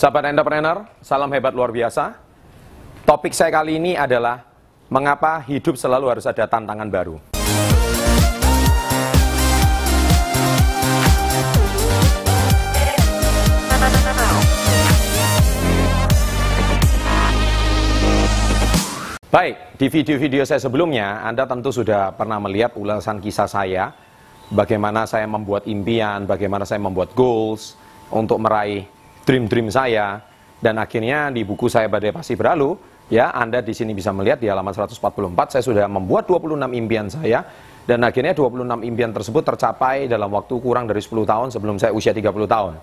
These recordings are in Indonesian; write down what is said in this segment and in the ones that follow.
Sahabat entrepreneur, salam hebat luar biasa. Topik saya kali ini adalah mengapa hidup selalu harus ada tantangan baru. Baik, di video-video saya sebelumnya, Anda tentu sudah pernah melihat ulasan kisah saya, bagaimana saya membuat impian, bagaimana saya membuat goals untuk meraih dream-dream saya, dan akhirnya di buku saya Badai Pasti Berlalu, ya Anda di sini bisa melihat di halaman 144, saya sudah membuat 26 impian saya, dan akhirnya 26 impian tersebut tercapai dalam waktu kurang dari 10 tahun sebelum saya usia 30 tahun.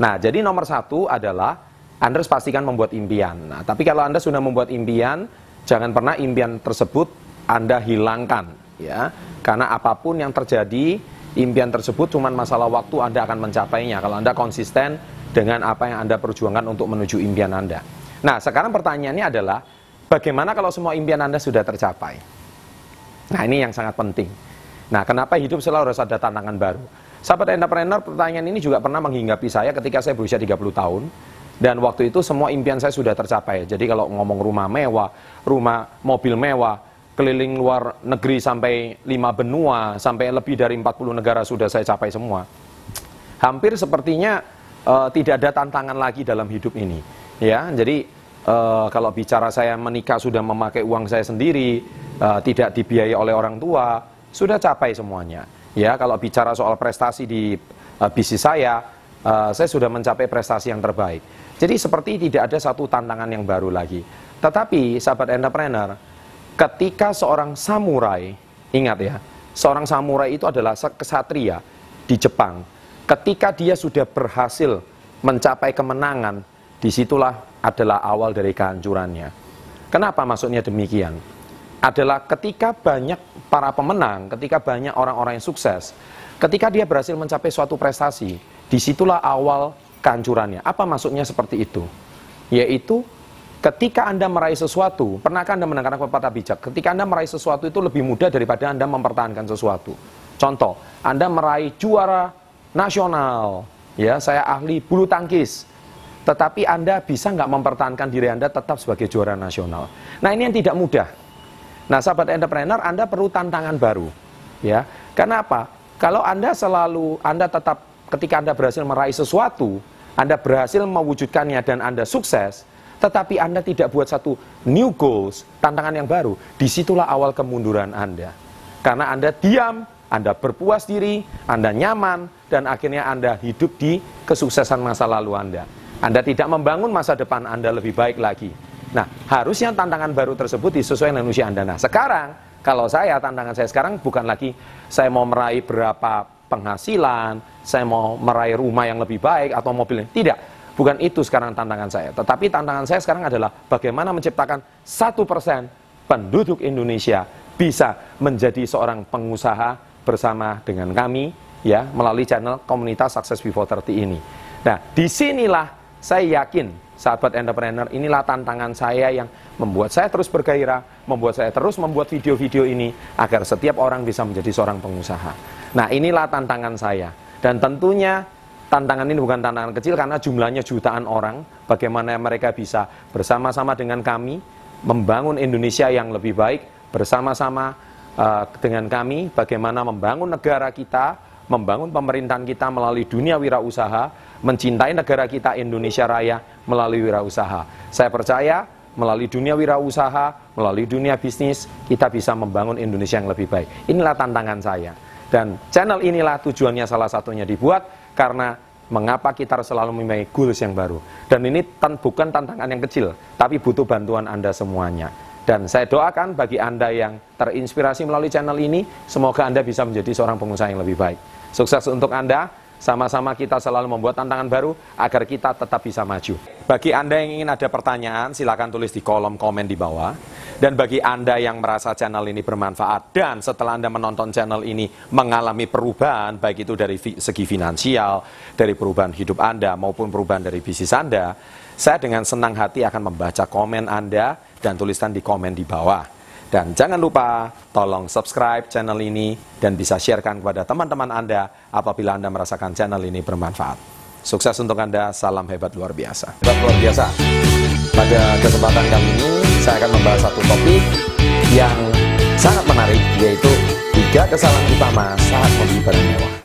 Nah, jadi nomor satu adalah Anda harus pastikan membuat impian. Nah, tapi kalau Anda sudah membuat impian, Jangan pernah impian tersebut Anda hilangkan ya. Karena apa pun yang terjadi, impian tersebut cuma masalah waktu Anda akan mencapainya kalau Anda konsisten dengan apa yang Anda perjuangkan untuk menuju impian Anda. Nah, sekarang pertanyaannya adalah bagaimana kalau semua impian Anda sudah tercapai? Nah, ini yang sangat penting. Nah, kenapa hidup selalu harus ada tantangan baru? Sahabat entrepreneur, pertanyaan ini juga pernah menghinggapi saya ketika saya berusia 30 tahun. Dan waktu itu semua impian saya sudah tercapai. Jadi kalau ngomong rumah mewah, rumah mobil mewah, keliling luar negeri sampai lima benua, sampai lebih dari 40 negara sudah saya capai semua. Hampir sepertinya uh, tidak ada tantangan lagi dalam hidup ini. Ya, jadi uh, kalau bicara saya menikah sudah memakai uang saya sendiri, uh, tidak dibiayai oleh orang tua, sudah capai semuanya. Ya, kalau bicara soal prestasi di uh, bisnis saya, uh, saya sudah mencapai prestasi yang terbaik. Jadi seperti tidak ada satu tantangan yang baru lagi. Tetapi sahabat entrepreneur, ketika seorang samurai, ingat ya, seorang samurai itu adalah kesatria di Jepang. Ketika dia sudah berhasil mencapai kemenangan, di situlah adalah awal dari kehancurannya. Kenapa maksudnya demikian? Adalah ketika banyak para pemenang, ketika banyak orang-orang yang sukses, ketika dia berhasil mencapai suatu prestasi, di situlah awal kehancurannya. Apa maksudnya seperti itu? Yaitu ketika Anda meraih sesuatu, pernahkah Anda mendengar pepatah bijak? Ketika Anda meraih sesuatu itu lebih mudah daripada Anda mempertahankan sesuatu. Contoh, Anda meraih juara nasional, ya saya ahli bulu tangkis, tetapi Anda bisa nggak mempertahankan diri Anda tetap sebagai juara nasional. Nah ini yang tidak mudah. Nah sahabat entrepreneur, Anda perlu tantangan baru, ya. Karena apa? Kalau Anda selalu, Anda tetap ketika Anda berhasil meraih sesuatu, Anda berhasil mewujudkannya dan Anda sukses, tetapi Anda tidak buat satu new goals, tantangan yang baru, di situlah awal kemunduran Anda. Karena Anda diam, Anda berpuas diri, Anda nyaman, dan akhirnya Anda hidup di kesuksesan masa lalu Anda. Anda tidak membangun masa depan Anda lebih baik lagi. Nah, harusnya tantangan baru tersebut disesuaikan dengan usia Anda. Nah, sekarang, kalau saya, tantangan saya sekarang bukan lagi saya mau meraih berapa penghasilan, saya mau meraih rumah yang lebih baik atau mobil. Tidak, bukan itu sekarang tantangan saya. Tetapi tantangan saya sekarang adalah bagaimana menciptakan satu persen penduduk Indonesia bisa menjadi seorang pengusaha bersama dengan kami ya melalui channel komunitas Success Before 30 ini. Nah, di sinilah saya yakin sahabat entrepreneur inilah tantangan saya yang membuat saya terus bergairah, membuat saya terus membuat video-video ini agar setiap orang bisa menjadi seorang pengusaha. Nah, inilah tantangan saya. Dan tentunya tantangan ini bukan tantangan kecil karena jumlahnya jutaan orang. Bagaimana mereka bisa bersama-sama dengan kami membangun Indonesia yang lebih baik bersama-sama uh, dengan kami. Bagaimana membangun negara kita, membangun pemerintahan kita melalui dunia wirausaha, mencintai negara kita Indonesia Raya melalui wirausaha. Saya percaya melalui dunia wirausaha, melalui dunia bisnis, kita bisa membangun Indonesia yang lebih baik. Inilah tantangan saya. Dan channel inilah tujuannya salah satunya dibuat karena mengapa kita harus selalu memiliki goals yang baru. Dan ini tan bukan tantangan yang kecil, tapi butuh bantuan Anda semuanya. Dan saya doakan bagi Anda yang terinspirasi melalui channel ini, semoga Anda bisa menjadi seorang pengusaha yang lebih baik. Sukses untuk Anda, sama-sama kita selalu membuat tantangan baru agar kita tetap bisa maju. Bagi Anda yang ingin ada pertanyaan, silakan tulis di kolom komen di bawah. Dan bagi Anda yang merasa channel ini bermanfaat dan setelah Anda menonton channel ini mengalami perubahan, baik itu dari segi finansial, dari perubahan hidup Anda maupun perubahan dari bisnis Anda, saya dengan senang hati akan membaca komen Anda dan tulisan di komen di bawah. Dan jangan lupa tolong subscribe channel ini dan bisa sharekan kepada teman-teman Anda apabila Anda merasakan channel ini bermanfaat. Sukses untuk Anda, salam hebat luar biasa. Hebat luar biasa. Pada kesempatan kali ini, saya akan membahas satu topik yang sangat menarik, yaitu tiga kesalahan utama saat membeli barang mewah.